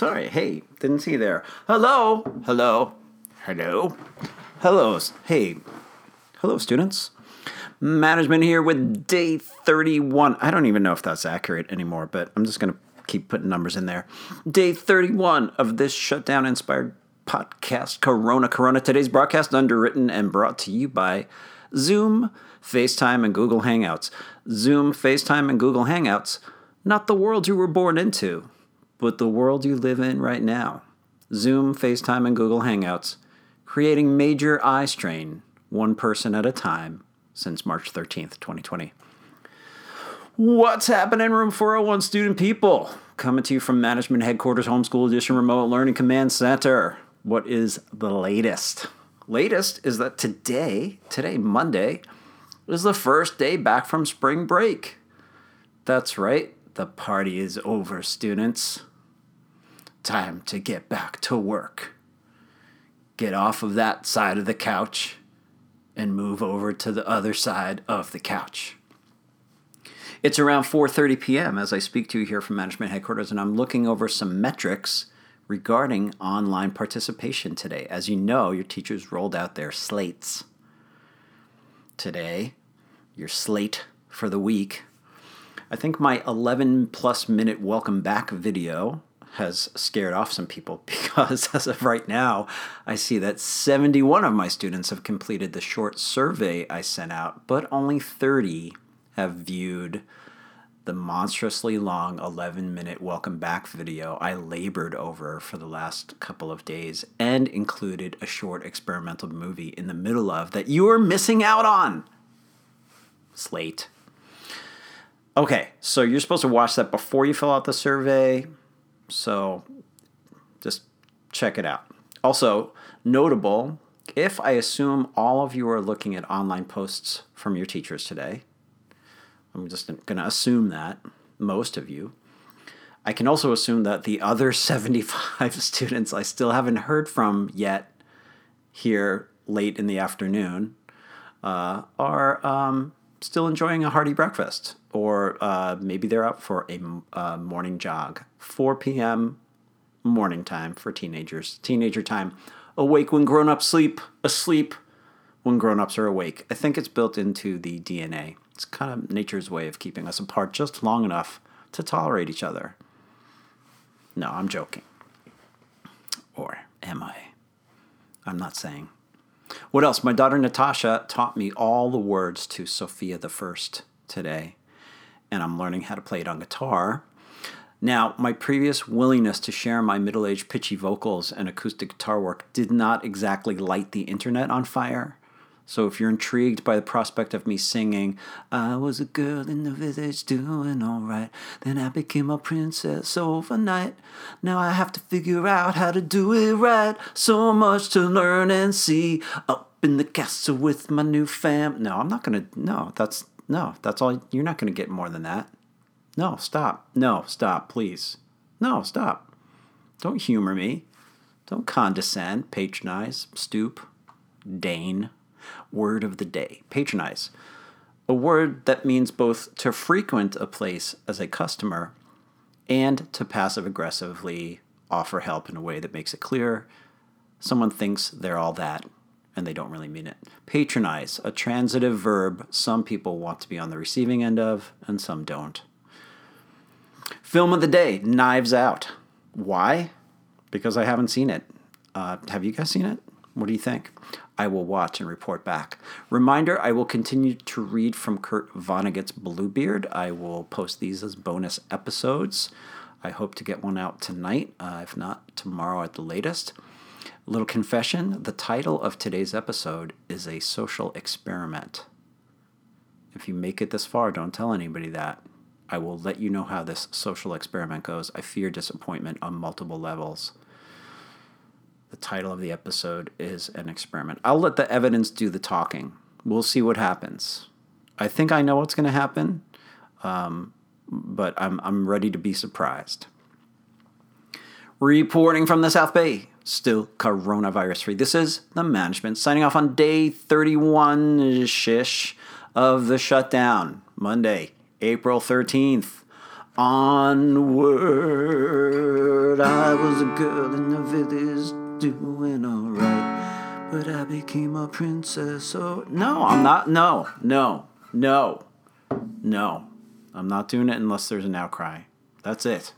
Hey, didn't see you there. Hello, hello, hello, hello. Hey, hello, students. Management here with day 31. I don't even know if that's accurate anymore, but I'm just going to keep putting numbers in there. Day 31 of this shutdown inspired podcast, Corona Corona. Today's broadcast underwritten and brought to you by Zoom, FaceTime, and Google Hangouts. Zoom, FaceTime, and Google Hangouts, not the world you were born into, but the world you live in right now. Zoom, FaceTime, and Google Hangouts, creating major eye strain, one person at a time, since March 13th, 2020. What's happening, Room 401 student people? Coming to you from Management Headquarters Homeschool Edition Remote Learning Command Center. What is the latest? Latest is that today, today, Monday, is the first day back from spring break. That's right, the party is over, students. Time to get back to work. Get off of that side of the couch and move over to the other side of the couch. It's around 4:30 p.m. as I speak to you here from management headquarters and I'm looking over some metrics regarding online participation today. As you know, your teachers rolled out their slates. Today, your slate for the week. I think my 11 plus minute welcome back video has scared off some people because as of right now, I see that 71 of my students have completed the short survey I sent out, but only 30 have viewed the monstrously long 11 minute welcome back video I labored over for the last couple of days and included a short experimental movie in the middle of that you are missing out on. Slate. Okay, so you're supposed to watch that before you fill out the survey. So just check it out. Also, notable if I assume all of you are looking at online posts from your teachers today, I'm just going to assume that, most of you. I can also assume that the other 75 students I still haven't heard from yet here late in the afternoon uh, are um, still enjoying a hearty breakfast, or uh, maybe they're up for a uh, morning jog. 4 p.m. morning time for teenagers, teenager time. Awake when grown ups sleep, asleep when grown ups are awake. I think it's built into the DNA. It's kind of nature's way of keeping us apart just long enough to tolerate each other. No, I'm joking. Or am I? I'm not saying. What else? My daughter Natasha taught me all the words to Sofia the First today, and I'm learning how to play it on guitar. Now, my previous willingness to share my middle aged pitchy vocals and acoustic guitar work did not exactly light the internet on fire. So if you're intrigued by the prospect of me singing, I was a girl in the village doing alright, then I became a princess overnight. Now I have to figure out how to do it right. So much to learn and see. Up in the castle with my new fam. No, I'm not gonna. No, that's no. That's all. You're not gonna get more than that. No, stop. No, stop, please. No, stop. Don't humor me. Don't condescend, patronize, stoop, deign. Word of the day patronize. A word that means both to frequent a place as a customer and to passive aggressively offer help in a way that makes it clear someone thinks they're all that and they don't really mean it. Patronize, a transitive verb some people want to be on the receiving end of and some don't. Film of the day Knives Out. Why? Because I haven't seen it. Uh, have you guys seen it? What do you think? I will watch and report back. Reminder I will continue to read from Kurt Vonnegut's Bluebeard. I will post these as bonus episodes. I hope to get one out tonight, uh, if not tomorrow at the latest. Little confession the title of today's episode is a social experiment. If you make it this far, don't tell anybody that. I will let you know how this social experiment goes. I fear disappointment on multiple levels. The title of the episode is an experiment. I'll let the evidence do the talking. We'll see what happens. I think I know what's going to happen, um, but I'm, I'm ready to be surprised. Reporting from the South Bay, still coronavirus free. This is the management signing off on day 31 shish of the shutdown, Monday, April 13th. Onward, I was a girl in the village doing alright, but I became a princess. So no, I'm not. No, no, no, no. I'm not doing it unless there's an outcry. That's it.